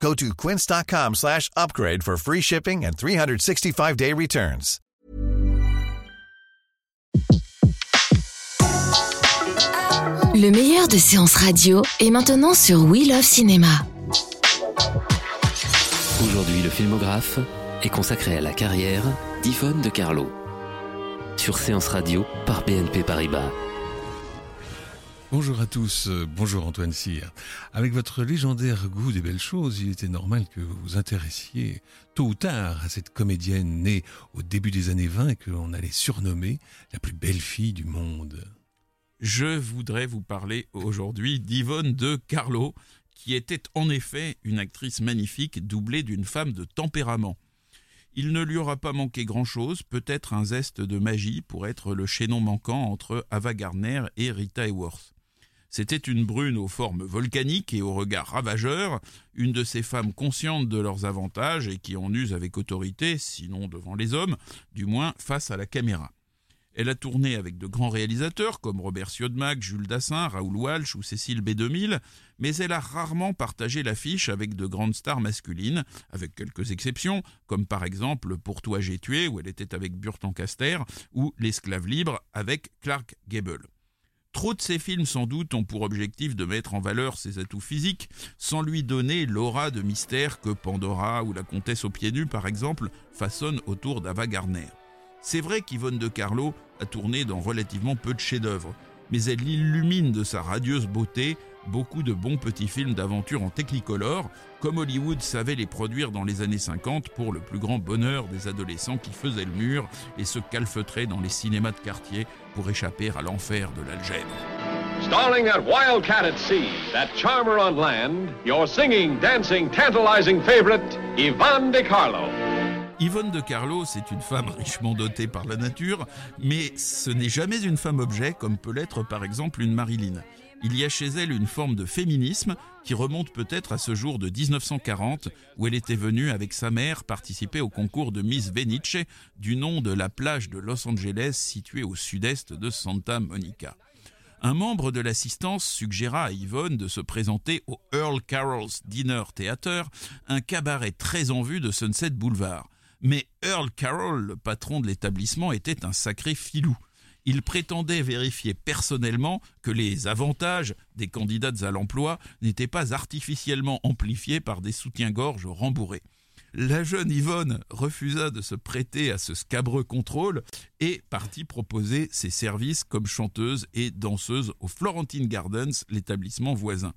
Go to quince.com slash upgrade for free shipping and 365-day returns. Le meilleur de séances radio est maintenant sur We Love Cinéma. Aujourd'hui, le filmographe est consacré à la carrière d'Yvonne de Carlo. Sur Séance Radio par BNP Paribas. Bonjour à tous, euh, bonjour Antoine Cyr. Avec votre légendaire goût des belles choses, il était normal que vous vous intéressiez tôt ou tard à cette comédienne née au début des années 20 et que l'on allait surnommer la plus belle fille du monde. Je voudrais vous parler aujourd'hui d'Yvonne de Carlo, qui était en effet une actrice magnifique doublée d'une femme de tempérament. Il ne lui aura pas manqué grand-chose, peut-être un zeste de magie pour être le chaînon manquant entre Ava Gardner et Rita Hayworth. C'était une brune aux formes volcaniques et au regard ravageur, une de ces femmes conscientes de leurs avantages et qui en usent avec autorité, sinon devant les hommes, du moins face à la caméra. Elle a tourné avec de grands réalisateurs comme Robert Siodmak, Jules Dassin, Raoul Walsh ou Cécile B2000, mais elle a rarement partagé l'affiche avec de grandes stars masculines, avec quelques exceptions, comme par exemple Pour toi j'ai tué, où elle était avec Burton Caster, ou L'esclave libre avec Clark Gable. Trop de ces films, sans doute, ont pour objectif de mettre en valeur ses atouts physiques, sans lui donner l'aura de mystère que Pandora ou la comtesse aux pieds nus, par exemple, façonnent autour d'Ava Gardner. C'est vrai qu'Yvonne de Carlo a tourné dans relativement peu de chefs-d'œuvre, mais elle illumine de sa radieuse beauté beaucoup de bons petits films d'aventure en technicolor, comme Hollywood savait les produire dans les années 50 pour le plus grand bonheur des adolescents qui faisaient le mur et se calfeutraient dans les cinémas de quartier pour échapper à l'enfer de l'algèbre. Starring that wildcat at sea, that charmer on land, your singing, dancing, tantalizing favorite, Yvonne de Carlo. Yvonne de Carlo, c'est une femme richement dotée par la nature, mais ce n'est jamais une femme objet comme peut l'être par exemple une Marilyn. Il y a chez elle une forme de féminisme qui remonte peut-être à ce jour de 1940 où elle était venue avec sa mère participer au concours de Miss Venice du nom de la plage de Los Angeles située au sud-est de Santa Monica. Un membre de l'assistance suggéra à Yvonne de se présenter au Earl Carroll's Dinner Theater, un cabaret très en vue de Sunset Boulevard. Mais Earl Carroll, le patron de l'établissement, était un sacré filou. Il prétendait vérifier personnellement que les avantages des candidates à l'emploi n'étaient pas artificiellement amplifiés par des soutiens-gorge rembourrés. La jeune Yvonne refusa de se prêter à ce scabreux contrôle et partit proposer ses services comme chanteuse et danseuse au Florentine Gardens, l'établissement voisin.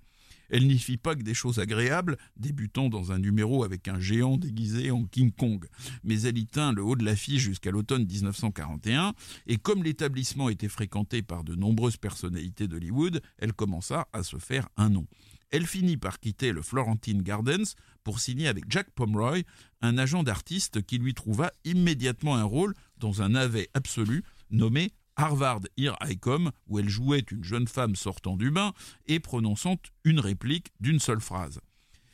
Elle n'y fit pas que des choses agréables, débutant dans un numéro avec un géant déguisé en King Kong. Mais elle y tint le haut de l'affiche jusqu'à l'automne 1941, et comme l'établissement était fréquenté par de nombreuses personnalités d'Hollywood, elle commença à se faire un nom. Elle finit par quitter le Florentine Gardens pour signer avec Jack Pomeroy, un agent d'artiste qui lui trouva immédiatement un rôle dans un navet absolu nommé Harvard Here I Come, où elle jouait une jeune femme sortant du bain et prononçant une réplique d'une seule phrase.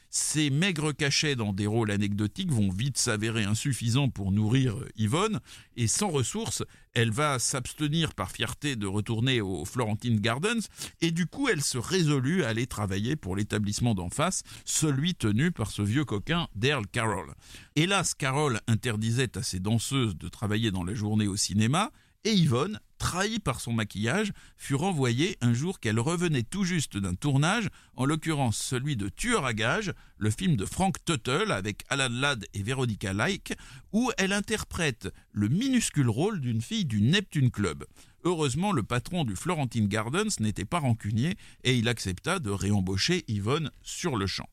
Ces maigres cachets dans des rôles anecdotiques vont vite s'avérer insuffisants pour nourrir Yvonne, et sans ressources, elle va s'abstenir par fierté de retourner au Florentine Gardens, et du coup elle se résolut à aller travailler pour l'établissement d'en face, celui tenu par ce vieux coquin d'Earl Carroll. Hélas, Carroll interdisait à ses danseuses de travailler dans la journée au cinéma, et Yvonne, trahie par son maquillage, fut renvoyée un jour qu'elle revenait tout juste d'un tournage, en l'occurrence celui de Tueur à gages, le film de Frank Tuttle avec Alan Ladd et Veronica Like, où elle interprète le minuscule rôle d'une fille du Neptune Club. Heureusement, le patron du Florentine Gardens n'était pas rancunier et il accepta de réembaucher Yvonne sur le champ.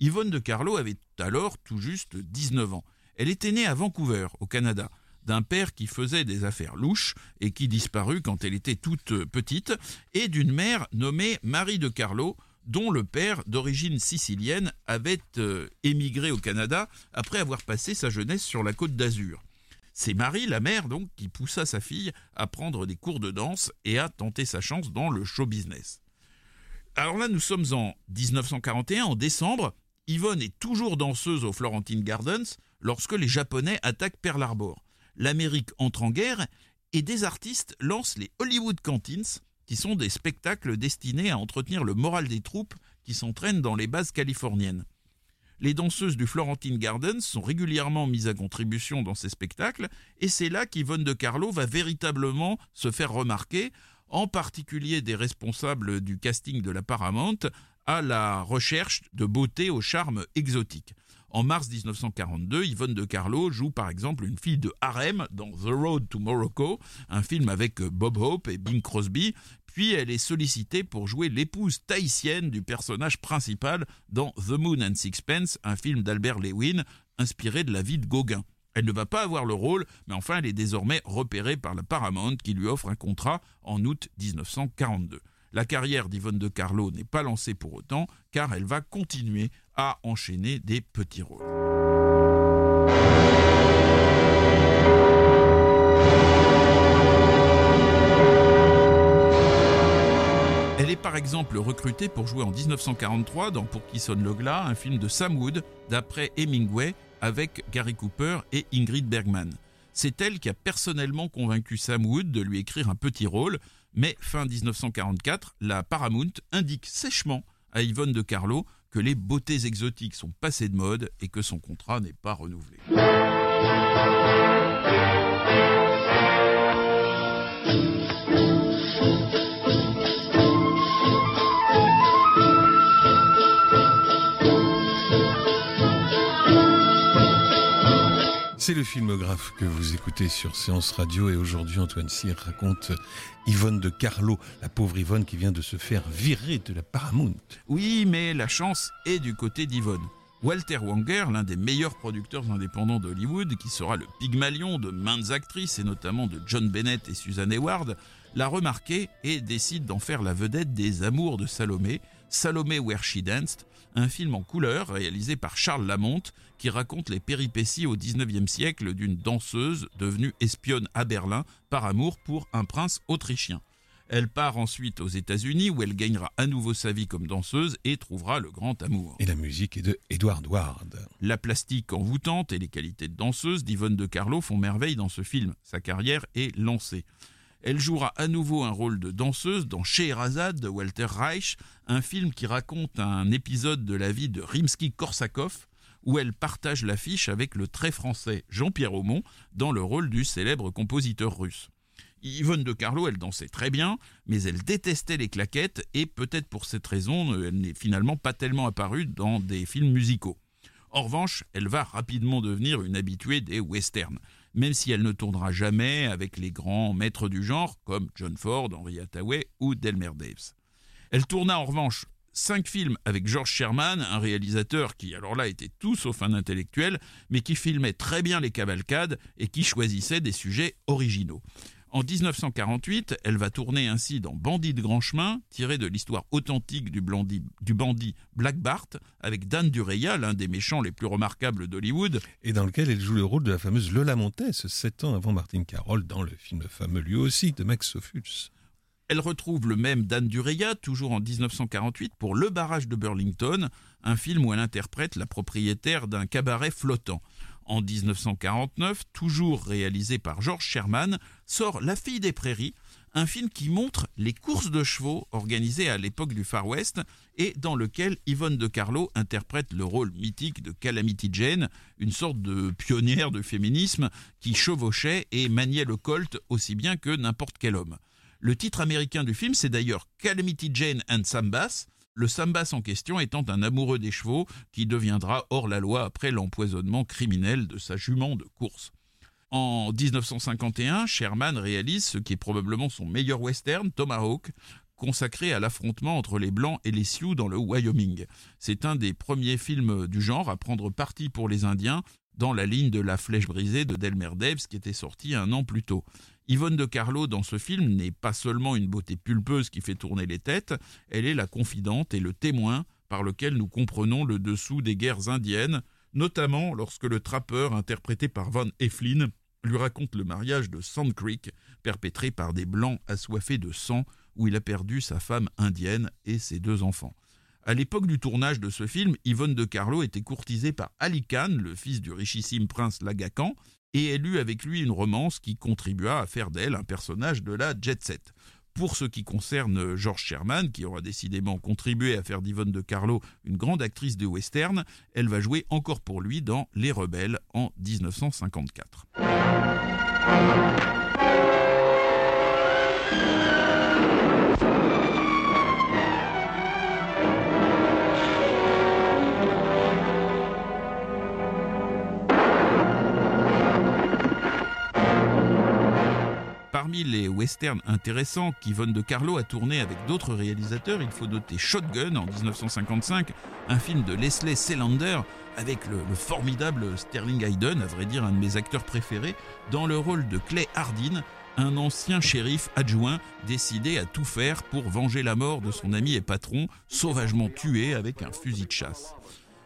Yvonne de Carlo avait alors tout juste 19 ans. Elle était née à Vancouver, au Canada d'un père qui faisait des affaires louches et qui disparut quand elle était toute petite, et d'une mère nommée Marie de Carlo, dont le père, d'origine sicilienne, avait euh, émigré au Canada après avoir passé sa jeunesse sur la côte d'Azur. C'est Marie, la mère, donc, qui poussa sa fille à prendre des cours de danse et à tenter sa chance dans le show business. Alors là, nous sommes en 1941, en décembre. Yvonne est toujours danseuse au Florentine Gardens lorsque les Japonais attaquent Pearl Harbor. L'Amérique entre en guerre et des artistes lancent les Hollywood Cantines, qui sont des spectacles destinés à entretenir le moral des troupes qui s'entraînent dans les bases californiennes. Les danseuses du Florentine Gardens sont régulièrement mises à contribution dans ces spectacles, et c'est là qu'Yvonne de Carlo va véritablement se faire remarquer, en particulier des responsables du casting de la Paramount, à la recherche de beauté au charme exotique. En mars 1942, Yvonne de Carlo joue par exemple une fille de harem dans The Road to Morocco, un film avec Bob Hope et Bing Crosby, puis elle est sollicitée pour jouer l'épouse tahitienne du personnage principal dans The Moon and Sixpence, un film d'Albert Lewin inspiré de la vie de Gauguin. Elle ne va pas avoir le rôle, mais enfin elle est désormais repérée par la Paramount qui lui offre un contrat en août 1942. La carrière d'Yvonne de Carlo n'est pas lancée pour autant, car elle va continuer à enchaîner des petits rôles. Elle est par exemple recrutée pour jouer en 1943 dans Pour qui sonne le glas, un film de Sam Wood d'après Hemingway avec Gary Cooper et Ingrid Bergman. C'est elle qui a personnellement convaincu Sam Wood de lui écrire un petit rôle, mais fin 1944, la Paramount indique sèchement à Yvonne de Carlo que les beautés exotiques sont passées de mode et que son contrat n'est pas renouvelé. C'est le filmographe que vous écoutez sur Séance Radio et aujourd'hui Antoine Cyr raconte Yvonne de Carlo, la pauvre Yvonne qui vient de se faire virer de la Paramount. Oui, mais la chance est du côté d'Yvonne. Walter Wanger, l'un des meilleurs producteurs indépendants d'Hollywood, qui sera le pygmalion de maintes actrices et notamment de John Bennett et Susan Hayward, l'a remarqué et décide d'en faire la vedette des Amours de Salomé, Salomé Where She Danced, un film en couleur réalisé par Charles Lamont qui raconte les péripéties au XIXe siècle d'une danseuse devenue espionne à Berlin par amour pour un prince autrichien. Elle part ensuite aux États-Unis où elle gagnera à nouveau sa vie comme danseuse et trouvera le grand amour. Et la musique est de Edward Ward. La plastique envoûtante et les qualités de danseuse d'Yvonne de Carlo font merveille dans ce film. Sa carrière est lancée. Elle jouera à nouveau un rôle de danseuse dans Scheherazade de Walter Reich, un film qui raconte un épisode de la vie de Rimsky-Korsakov, où elle partage l'affiche avec le très français Jean-Pierre Aumont dans le rôle du célèbre compositeur russe. Yvonne de Carlo, elle dansait très bien, mais elle détestait les claquettes et peut-être pour cette raison, elle n'est finalement pas tellement apparue dans des films musicaux. En revanche, elle va rapidement devenir une habituée des westerns, même si elle ne tournera jamais avec les grands maîtres du genre comme John Ford, Henry Hathaway ou Delmer Daves. Elle tourna en revanche cinq films avec George Sherman, un réalisateur qui alors là était tout sauf un intellectuel, mais qui filmait très bien les cavalcades et qui choisissait des sujets originaux. En 1948, elle va tourner ainsi dans Bandit de grand chemin, tiré de l'histoire authentique du, du, bandit Black Bart, avec Dan Dureya, l'un des méchants les plus remarquables d'Hollywood. Et dans lequel elle joue le rôle de la fameuse Lola Montez, sept ans avant Martine Carroll, dans le film fameux lui aussi de Max Ophuls. Elle retrouve le même Dan Dureya, toujours en 1948, pour Le barrage de Burlington, un film où elle interprète la propriétaire d'un cabaret flottant. En 1949, toujours réalisé par George Sherman, sort La fille des prairies, un film qui montre les courses de chevaux organisées à l'époque du Far West et dans lequel Yvonne de Carlo interprète le rôle mythique de Calamity Jane, une sorte de pionnière de féminisme qui chevauchait et maniait le colt aussi bien que n'importe quel homme. Le titre américain du film, c'est d'ailleurs Calamity Jane and Sambas, le Sambas en question étant un amoureux des chevaux qui deviendra hors la loi après l'empoisonnement criminel de sa jument de course. En 1951, Sherman réalise ce qui est probablement son meilleur western, Tomahawk, consacré à l'affrontement entre les Blancs et les Sioux dans le Wyoming. C'est un des premiers films du genre à prendre parti pour les Indiens dans la ligne de La Flèche brisée de Delmer Daves qui était sorti un an plus tôt. Yvonne de Carlo dans ce film n'est pas seulement une beauté pulpeuse qui fait tourner les têtes, elle est la confidente et le témoin par lequel nous comprenons le dessous des guerres indiennes, notamment lorsque le trappeur interprété par Van Eflin lui raconte le mariage de Sand Creek, perpétré par des Blancs assoiffés de sang, où il a perdu sa femme indienne et ses deux enfants. À l'époque du tournage de ce film, Yvonne de Carlo était courtisée par Ali Khan, le fils du richissime prince Laga Khan, et elle eut avec lui une romance qui contribua à faire d'elle un personnage de la jet set. Pour ce qui concerne George Sherman, qui aura décidément contribué à faire d'Yvonne de Carlo une grande actrice de western, elle va jouer encore pour lui dans Les Rebelles en 1954. Les westerns intéressants qu'Yvonne de Carlo a tourné avec d'autres réalisateurs, il faut noter Shotgun en 1955, un film de Leslie Selander avec le, le, formidable Sterling Hayden, à vrai dire un de mes acteurs préférés, dans le rôle de Clay Hardin, un ancien shérif adjoint décidé à tout faire pour venger la mort de son ami et patron, sauvagement tué avec un fusil de chasse.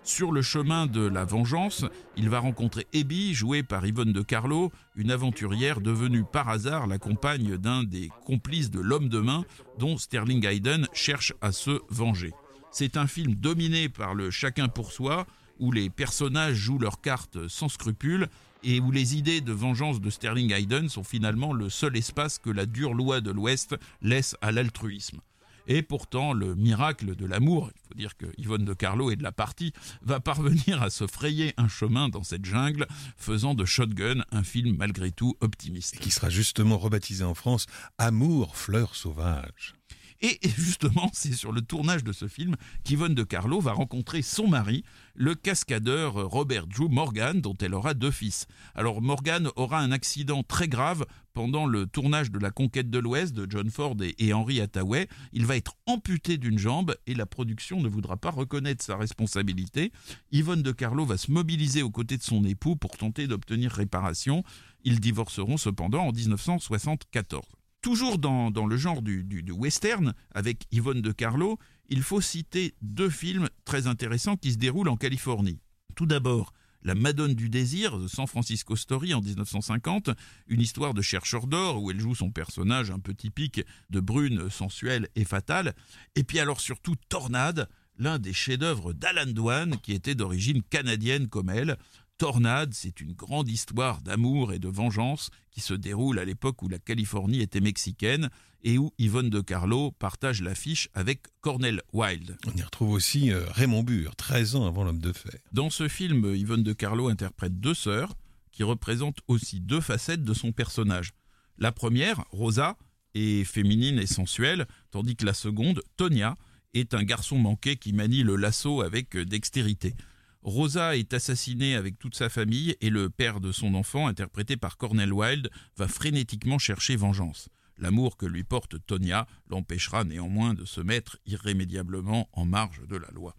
Sur le chemin de la vengeance, il va rencontrer Abby, jouée par Yvonne de Carlo, une aventurière devenue par hasard la compagne d'un des complices de l'homme de main dont Sterling Hayden cherche à se venger. C'est un film dominé par le chacun pour soi, où les personnages jouent leurs cartes sans scrupules et où les idées de vengeance de Sterling Hayden sont finalement le seul espace que la dure loi de l'Ouest laisse à l'altruisme. Et pourtant, le miracle de l'amour, il faut dire que Yvonne de Carlo est de la partie, va parvenir à se frayer un chemin dans cette jungle, faisant de Shotgun un film malgré tout optimiste. Et qui sera justement rebaptisé en France Amour, fleur sauvage. Et justement, c'est sur le tournage de ce film qu'Yvonne de Carlo va rencontrer son mari, le cascadeur Robert Drew Morgan, dont elle aura deux fils. Alors Morgan aura un accident très grave pendant le tournage de La Conquête de l'Ouest de John Ford et Henry Hathaway. Il va être amputé d'une jambe et la production ne voudra pas reconnaître sa responsabilité. Yvonne de Carlo va se mobiliser aux côtés de son époux pour tenter d'obtenir réparation. Ils divorceront cependant en 1974. Toujours dans, le genre du, western, avec Yvonne de Carlo, il faut citer deux films très intéressants qui se déroulent en Californie. Tout d'abord, La Madone du désir de San Francisco Story en 1950, une histoire de chercheur d'or où elle joue son personnage un peu typique de brune, sensuelle et fatale. Et puis alors surtout Tornade, l'un des chefs-d'œuvre d'Alan Dwan qui était d'origine canadienne comme elle. Tornade, c'est une grande histoire d'amour et de vengeance qui se déroule à l'époque où la Californie était mexicaine et où Yvonne de Carlo partage l'affiche avec Cornel Wilde. On y retrouve aussi euh, Raymond Burr, 13 ans avant l'homme de fer. Dans ce film, Yvonne de Carlo interprète deux sœurs qui représentent aussi deux facettes de son personnage. La première, Rosa, est féminine et sensuelle, tandis que la seconde, Tonia, est un garçon manqué qui manie le lasso avec dextérité. Rosa est assassinée avec toute sa famille et le père de son enfant, interprété par Cornel Wilde, va frénétiquement chercher vengeance. L'amour que lui porte Tonia l'empêchera néanmoins de se mettre irrémédiablement en marge de la loi.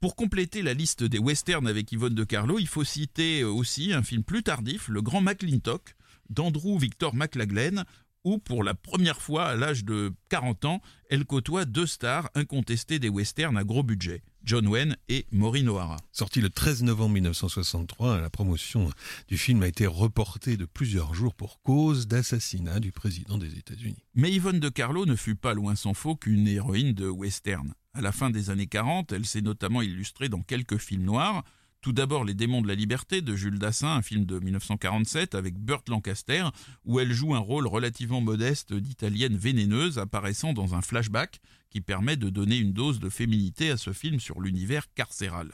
Pour compléter la liste des westerns avec Yvonne de Carlo, il faut citer aussi un film plus tardif, Le Grand McClintock, d'Andrew Victor McLaglen, où pour la première fois à l'âge de 40 ans, elle côtoie deux stars incontestées des westerns à gros budget. John Wayne et Maureen O'Hara. Sorti le 13 novembre 1963, la promotion du film a été reportée de plusieurs jours pour cause d'assassinat du président des États-Unis. Mais Yvonne de Carlo ne fut pas loin s'en faut qu'une héroïne de western. À la fin des années 40, elle s'est notamment illustrée dans quelques films noirs. Tout d'abord Les démons de la liberté de Jules Dassin, un film de 1947 avec Burt Lancaster, où elle joue un rôle relativement modeste d'italienne vénéneuse apparaissant dans un flashback qui permet de donner une dose de féminité à ce film sur l'univers carcéral.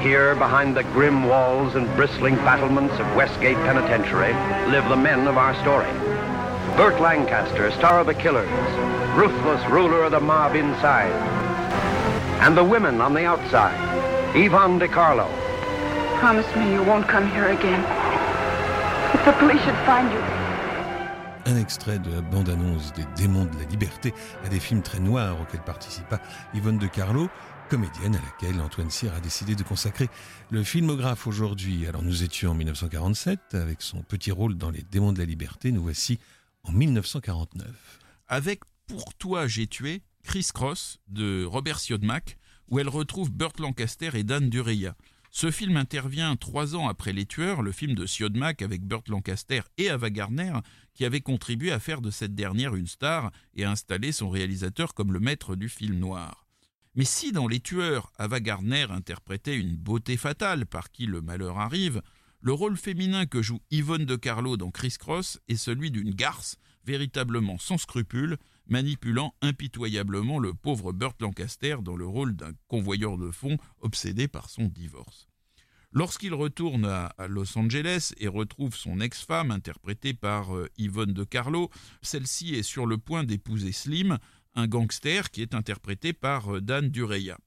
Here, behind the grim walls and bristling battlements of Westgate Penitentiary, live the men of our story. Burt Lancaster, star of the Killers, ruthless ruler of the mob inside, and the women on the outside, Yvonne DiCarlo. Promise me you won't come here again. If the police should find you. Un extrait de la bande-annonce des Démons de la Liberté, à des films très noirs auxquels participa Yvonne de Carlo, comédienne à laquelle Antoine Cyr a décidé de consacrer le filmographe aujourd'hui. Alors nous étions en 1947 avec son petit rôle dans Les Démons de la Liberté, nous voici en 1949. Avec Pour toi j'ai tué, Chris Cross de Robert Siodmak, où elle retrouve Burt Lancaster et Dan Dureya. Ce film intervient trois ans après Les Tueurs, le film de Siodmak avec Burt Lancaster et Ava Gardner, qui avait contribué à faire de cette dernière une star et à installer son réalisateur comme le maître du film noir. Mais si dans Les Tueurs, Ava Gardner interprétait une beauté fatale par qui le malheur arrive, le rôle féminin que joue Yvonne de Carlo dans Criss Cross est celui d'une garce véritablement sans scrupules, manipulant impitoyablement le pauvre Burt Lancaster dans le rôle d'un convoyeur de fonds obsédé par son divorce. Lorsqu'il retourne à, Los Angeles et retrouve son ex-femme, interprétée par euh, Yvonne de Carlo, celle-ci est sur le point d'épouser Slim, un gangster qui est interprété par euh, Dan Dureya.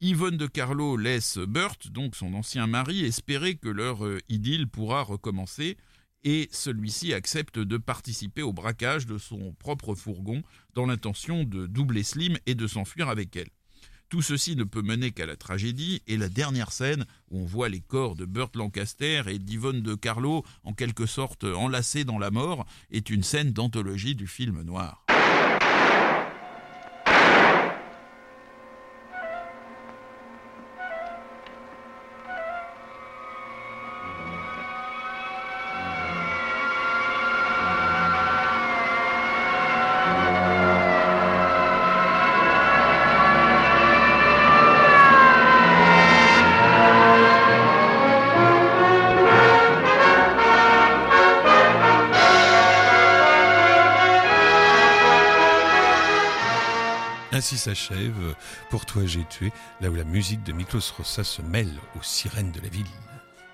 Yvonne de Carlo laisse Burt, donc son ancien mari, espérer que leur euh, idylle pourra recommencer, et celui-ci accepte de participer au braquage de son propre fourgon dans l'intention de doubler Slim et de s'enfuir avec elle. Tout ceci ne peut mener qu'à la tragédie, et la dernière scène, où on voit les corps de Burt Lancaster et d'Yvonne de Carlo en quelque sorte enlacés dans la mort, est une scène d'anthologie du film noir. Ainsi s'achève Pour toi j'ai tué, là où la musique de Miklos Rossa se mêle aux sirènes de la ville.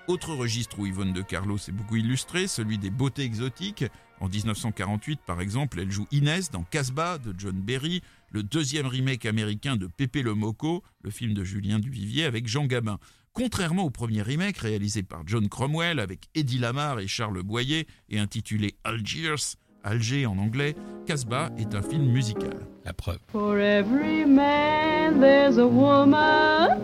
Autre registre où Yvonne de Carlo s'est beaucoup illustrée, celui des beautés exotiques. En 1948, par exemple, elle joue Inès dans Casbah de John Berry, le deuxième remake américain de Pépé le Moco, le film de Julien Duvivier avec Jean Gabin. Contrairement au premier remake réalisé par John Cromwell avec Eddie Lamar et Charles Boyer et intitulé Algiers, Alger en anglais, Casbah est un film musical. La preuve. For every man there's a woman.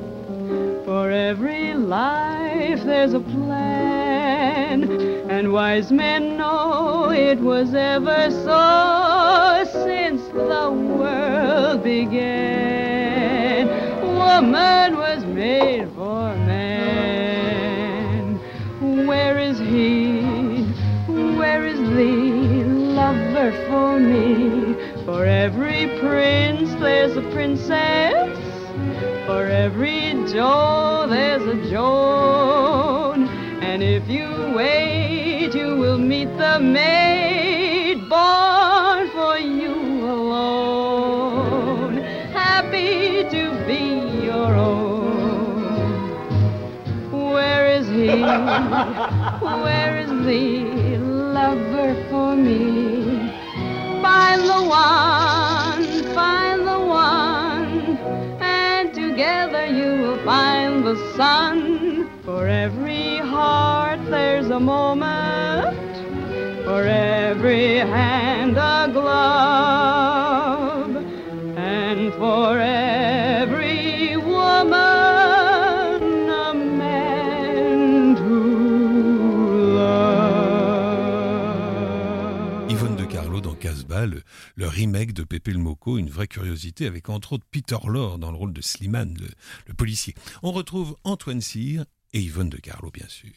For every life there's a plan. And wise men know it was ever so since the world began. Woman was made for lover for me. For every prince, there's a princess. For every Joe, there's a Joan. And if you wait, you will meet the maid born for you alone. Happy to be your own. Where is he? the sun. For every heart there's a moment, for every hand a glove, le, remake de Pépé le Moco, une vraie curiosité avec entre autres Peter Lorre dans le rôle de Slimane, le, le policier. On retrouve Antoine Cyr et Yvonne de Carlo, bien sûr.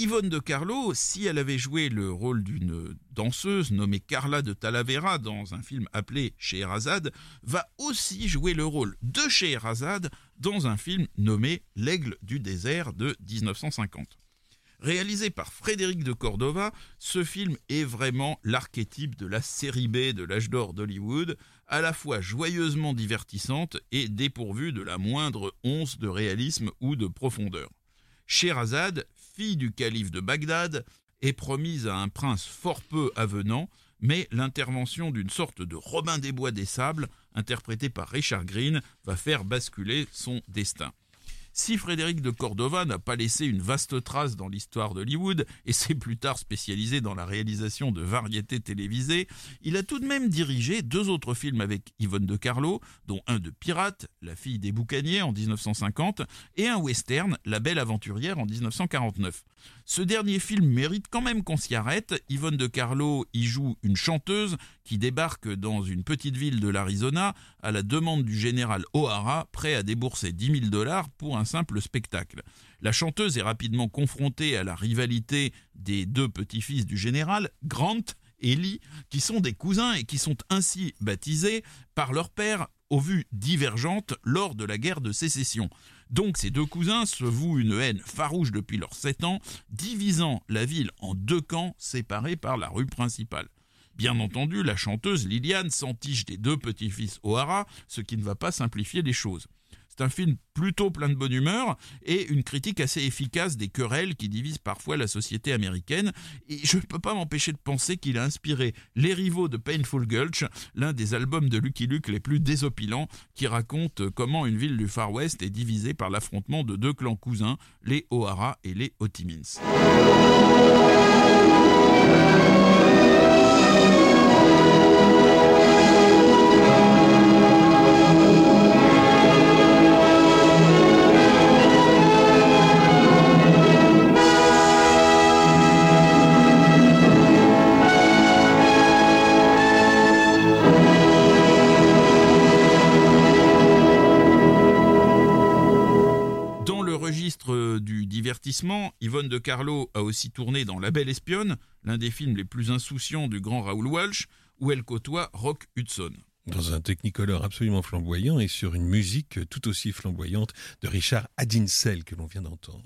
Yvonne de Carlo, si elle avait joué le rôle d'une danseuse nommée Carla de Talavera dans un film appelé Scheherazade, va aussi jouer le rôle de Scheherazade dans un film nommé L'Aigle du désert de 1950. Réalisé par Frédéric de Cordova, ce film est vraiment l'archétype de la série B de l'âge d'or d'Hollywood, à la fois joyeusement divertissante et dépourvue de la moindre once de réalisme ou de profondeur. Scheherazade, fille du calife de Bagdad, est promise à un prince fort peu avenant, mais l'intervention d'une sorte de Robin des Bois des Sables, interprété par Richard Green, va faire basculer son destin. Si Frédéric de Cordova n'a pas laissé une vaste trace dans l'histoire d'Hollywood et s'est plus tard spécialisé dans la réalisation de variétés télévisées, il a tout de même dirigé deux autres films avec Yvonne de Carlo, dont un de Pirate, La fille des boucaniers en 1950, et un western, La belle aventurière en 1949. Ce dernier film mérite quand même qu'on s'y arrête. Yvonne de Carlo y joue une chanteuse qui débarque dans une petite ville de l'Arizona à la demande du général O'Hara, prêt à débourser 10 000 dollars pour un simple spectacle. La chanteuse est rapidement confrontée à la rivalité des deux petits-fils du général, Grant et Lee, qui sont des cousins et qui sont ainsi baptisés par leur père aux vues divergentes lors de la guerre de sécession. Donc ces deux cousins se vouent une haine farouche depuis leurs sept ans, divisant la ville en deux camps séparés par la rue principale. Bien entendu, la chanteuse Liliane s'entiche des deux petits-fils O'Hara, ce qui ne va pas simplifier les choses. C'est un film plutôt plein de bonne humeur et une critique assez efficace des querelles qui divisent parfois la société américaine. Et je ne peux pas m'empêcher de penser qu'il a inspiré Les Rivaux de Painful Gulch, l'un des albums de Lucky Luke les plus désopilants, qui raconte comment une ville du Far West est divisée par l'affrontement de deux clans cousins, les O'Hara et les Otimins. Divertissement, Yvonne de Carlo a aussi tourné dans La Belle Espionne, l'un des films les plus insouciants du grand Raoul Walsh, où elle côtoie Rock Hudson. Dans un technicolor absolument flamboyant et sur une musique tout aussi flamboyante de Richard Adinsel que l'on vient d'entendre.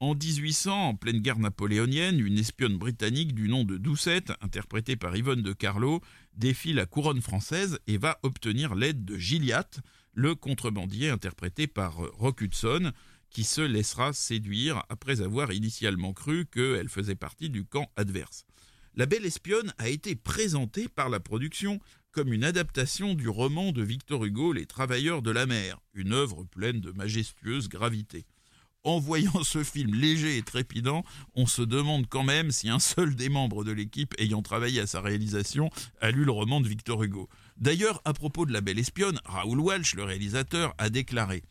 En 1800, en pleine guerre napoléonienne, une espionne britannique du nom de Doucette, interprétée par Yvonne de Carlo, défie la couronne française et va obtenir l'aide de Gilliatt, le contrebandier interprété par Rock Hudson, qui se laissera séduire après avoir initialement cru qu'elle faisait partie du camp adverse. La Belle Espionne a été présentée par la production comme une adaptation du roman de Victor Hugo Les Travailleurs de la mer, une œuvre pleine de majestueuse gravité. En voyant ce film léger et trépidant, on se demande quand même si un seul des membres de l'équipe ayant travaillé à sa réalisation a lu le roman de Victor Hugo. D'ailleurs, à propos de La Belle Espionne, Raoul Walsh, le réalisateur, a déclaré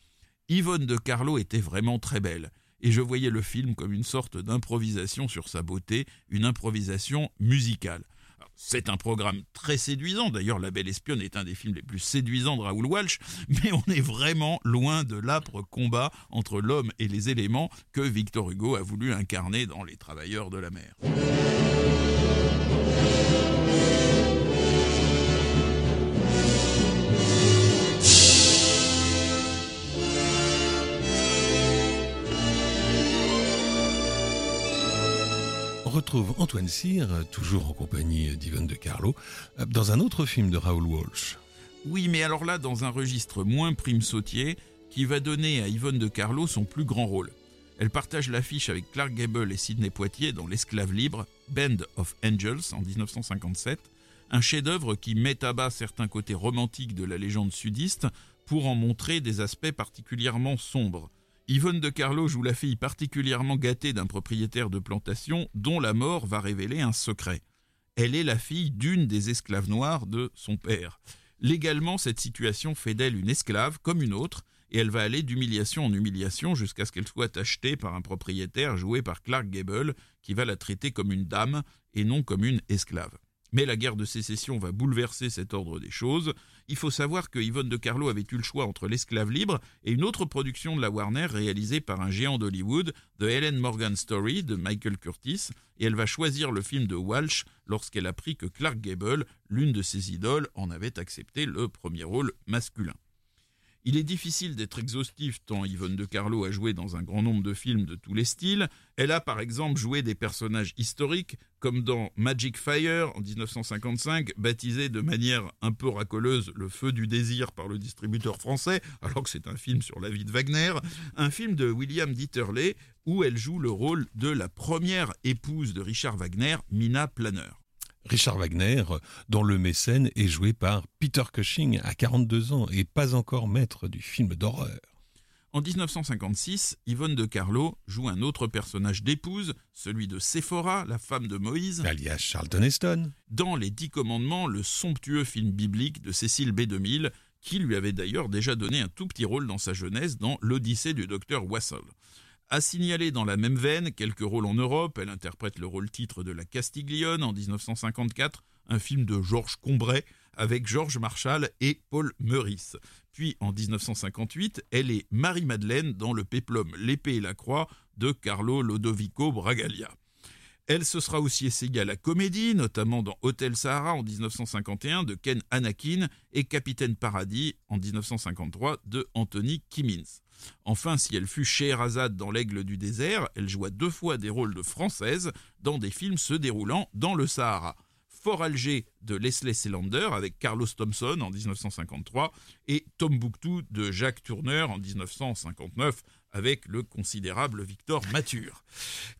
Yvonne de Carlo était vraiment très belle, et je voyais le film comme une sorte d'improvisation sur sa beauté, une improvisation musicale. C'est un programme très séduisant, d'ailleurs La Belle Espionne est un des films les plus séduisants de Raoul Walsh, mais on est vraiment loin de l'âpre combat entre l'homme et les éléments que Victor Hugo a voulu incarner dans Les Travailleurs de la mer. Retrouve Antoine Cyr, toujours en compagnie d'Yvonne de Carlo, dans un autre film de Raoul Walsh. Oui, mais alors là, dans un registre moins prime sautier, qui va donner à Yvonne de Carlo son plus grand rôle. Elle partage l'affiche avec Clark Gable et Sidney Poitier dans L'Esclave libre, Band of Angels en 1957, un chef-d'œuvre qui met à bas certains côtés romantiques de la légende sudiste pour en montrer des aspects particulièrement sombres. Yvonne de Carlo joue la fille particulièrement gâtée d'un propriétaire de plantation dont la mort va révéler un secret. Elle est la fille d'une des esclaves noires de son père. Légalement, cette situation fait d'elle une esclave comme une autre, et elle va aller d'humiliation en humiliation jusqu'à ce qu'elle soit achetée par un propriétaire joué par Clark Gable, qui va la traiter comme une dame et non comme une esclave. Mais la guerre de sécession va bouleverser cet ordre des choses. Il faut savoir que Yvonne de Carlo avait eu le choix entre L'esclave libre et une autre production de la Warner réalisée par un géant d'Hollywood, The Helen Morgan Story de Michael Curtis, et elle va choisir le film de Walsh lorsqu'elle apprit que Clark Gable, l'une de ses idoles, en avait accepté le premier rôle masculin. Il est difficile d'être exhaustif tant Yvonne de Carlo a joué dans un grand nombre de films de tous les styles. Elle a par exemple joué des personnages historiques comme dans Magic Fire en 1955, baptisé de manière un peu racoleuse Le Feu du désir par le distributeur français, alors que c'est un film sur la vie de Wagner, un film de William Dieterle où elle joue le rôle de la première épouse de Richard Wagner, Mina Planner. Richard Wagner, dont le mécène est joué par Peter Cushing à 42 ans et pas encore maître du film d'horreur. En 1956, Yvonne de Carlo joue un autre personnage d'épouse, celui de Séphora, la femme de Moïse, alias Charlton Heston, dans Les Dix Commandements, le somptueux film biblique de Cécile B. 2000, qui lui avait d'ailleurs déjà donné un tout petit rôle dans sa jeunesse dans L'Odyssée du docteur Wassel. À signaler dans la même veine quelques rôles en Europe, elle interprète le rôle titre de la Castiglione en 1954, un film de Georges Combray avec Georges Marshall et Paul Meurice. Puis en 1958, elle est Marie-Madeleine dans le péplum L'épée et la croix de Carlo Lodovico Bragalia. Elle se sera aussi essayée à la comédie, notamment dans Hôtel Sahara en 1951 de Ken Anakin et Capitaine Paradis en 1953 de Anthony Kimmins. Enfin, si elle fut Scheherazade dans L'Aigle du désert, elle joua deux fois des rôles de française dans des films se déroulant dans le Sahara. Fort Alger de Leslie Selander avec Carlos Thompson en 1953 et Tombouctou de Jacques Turner en 1959 avec le considérable Victor Mature.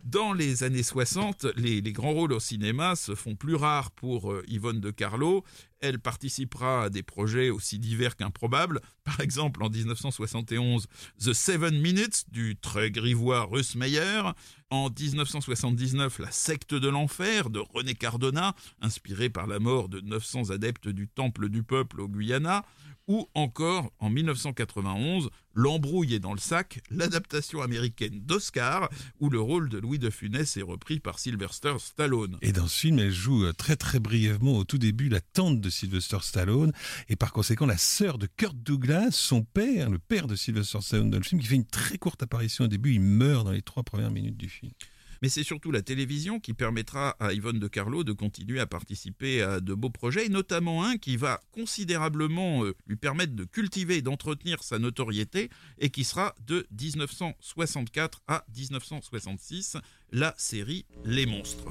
Dans les années 60, les, grands rôles au cinéma se font plus rares pour euh, Yvonne de Carlo. Elle participera à des projets aussi divers qu'improbables. Par exemple, en 1971, The Seven Minutes du très grivois Russ Meyer. En 1979, La secte de l'enfer de René Cardona, inspiré par la mort de 900 adeptes du Temple du Peuple au Guyana ou encore en 1991 L'embrouille est dans le sac, l'adaptation américaine d'Oscar, où le rôle de Louis de Funès est repris par Sylvester Stallone. Et dans ce film, elle joue euh, très très brièvement au tout début la tante de Sylvester Stallone, et par conséquent la sœur de Kurt Douglas, son père, le père de Sylvester Stallone dans le film, qui fait une très courte apparition au début, il meurt dans les trois premières minutes du film mais c'est surtout la télévision qui permettra à Yvonne de Carlo de continuer à participer à de beaux projets, et notamment un qui va considérablement euh, lui permettre de cultiver et d'entretenir sa notoriété, et qui sera de 1964 à 1966, la série Les Monstres.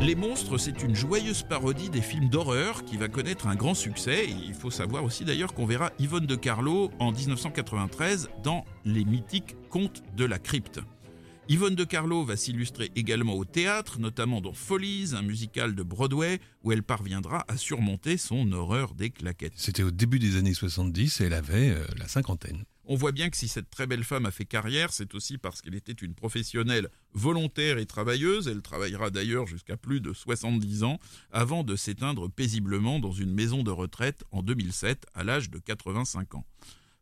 Les Monstres, c'est une joyeuse parodie des films d'horreur qui va connaître un grand succès. il faut savoir aussi d'ailleurs qu'on verra Yvonne de Carlo en 1993 dans Les mythiques contes de la crypte. Yvonne de Carlo va s'illustrer également au théâtre, notamment dans Follies, un musical de Broadway, où elle parviendra à surmonter son horreur des claquettes. C'était au début des années 70 et elle avait euh, la cinquantaine. On voit bien que si cette très belle femme a fait carrière, c'est aussi parce qu'elle était une professionnelle volontaire et travailleuse. Elle travaillera d'ailleurs jusqu'à plus de 70 ans avant de s'éteindre paisiblement dans une maison de retraite en 2007 à l'âge de 85 ans.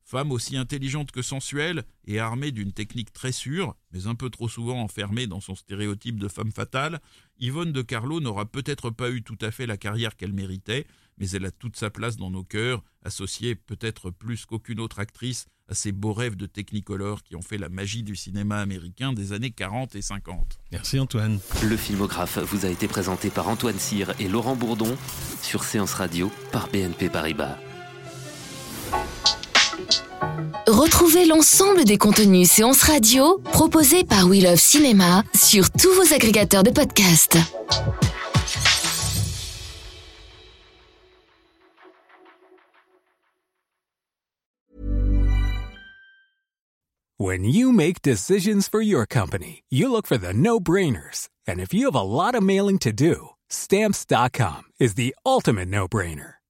Femme aussi intelligente que sensuelle et armée d'une technique très sûre, mais un peu trop souvent enfermée dans son stéréotype de femme fatale, Yvonne de Carlo n'aura peut-être pas eu tout à fait la carrière qu'elle méritait, mais elle a toute sa place dans nos cœurs, associée peut-être plus qu'aucune autre actrice à ces beaux rêves de Technicolor qui ont fait la magie du cinéma américain des années 40 et 50. Merci Antoine. Le filmographe vous a été présenté par Antoine Cyr et Laurent Bourdon sur Séance Radio par BNP Paribas. Retrouvez l'ensemble des contenus Séance Radio proposés par We Love Cinéma sur tous vos agrégateurs de podcasts. When you make decisions for your company, you look for the no-brainers. And if you have a lot of mailing to do, stamps.com is the ultimate no-brainer.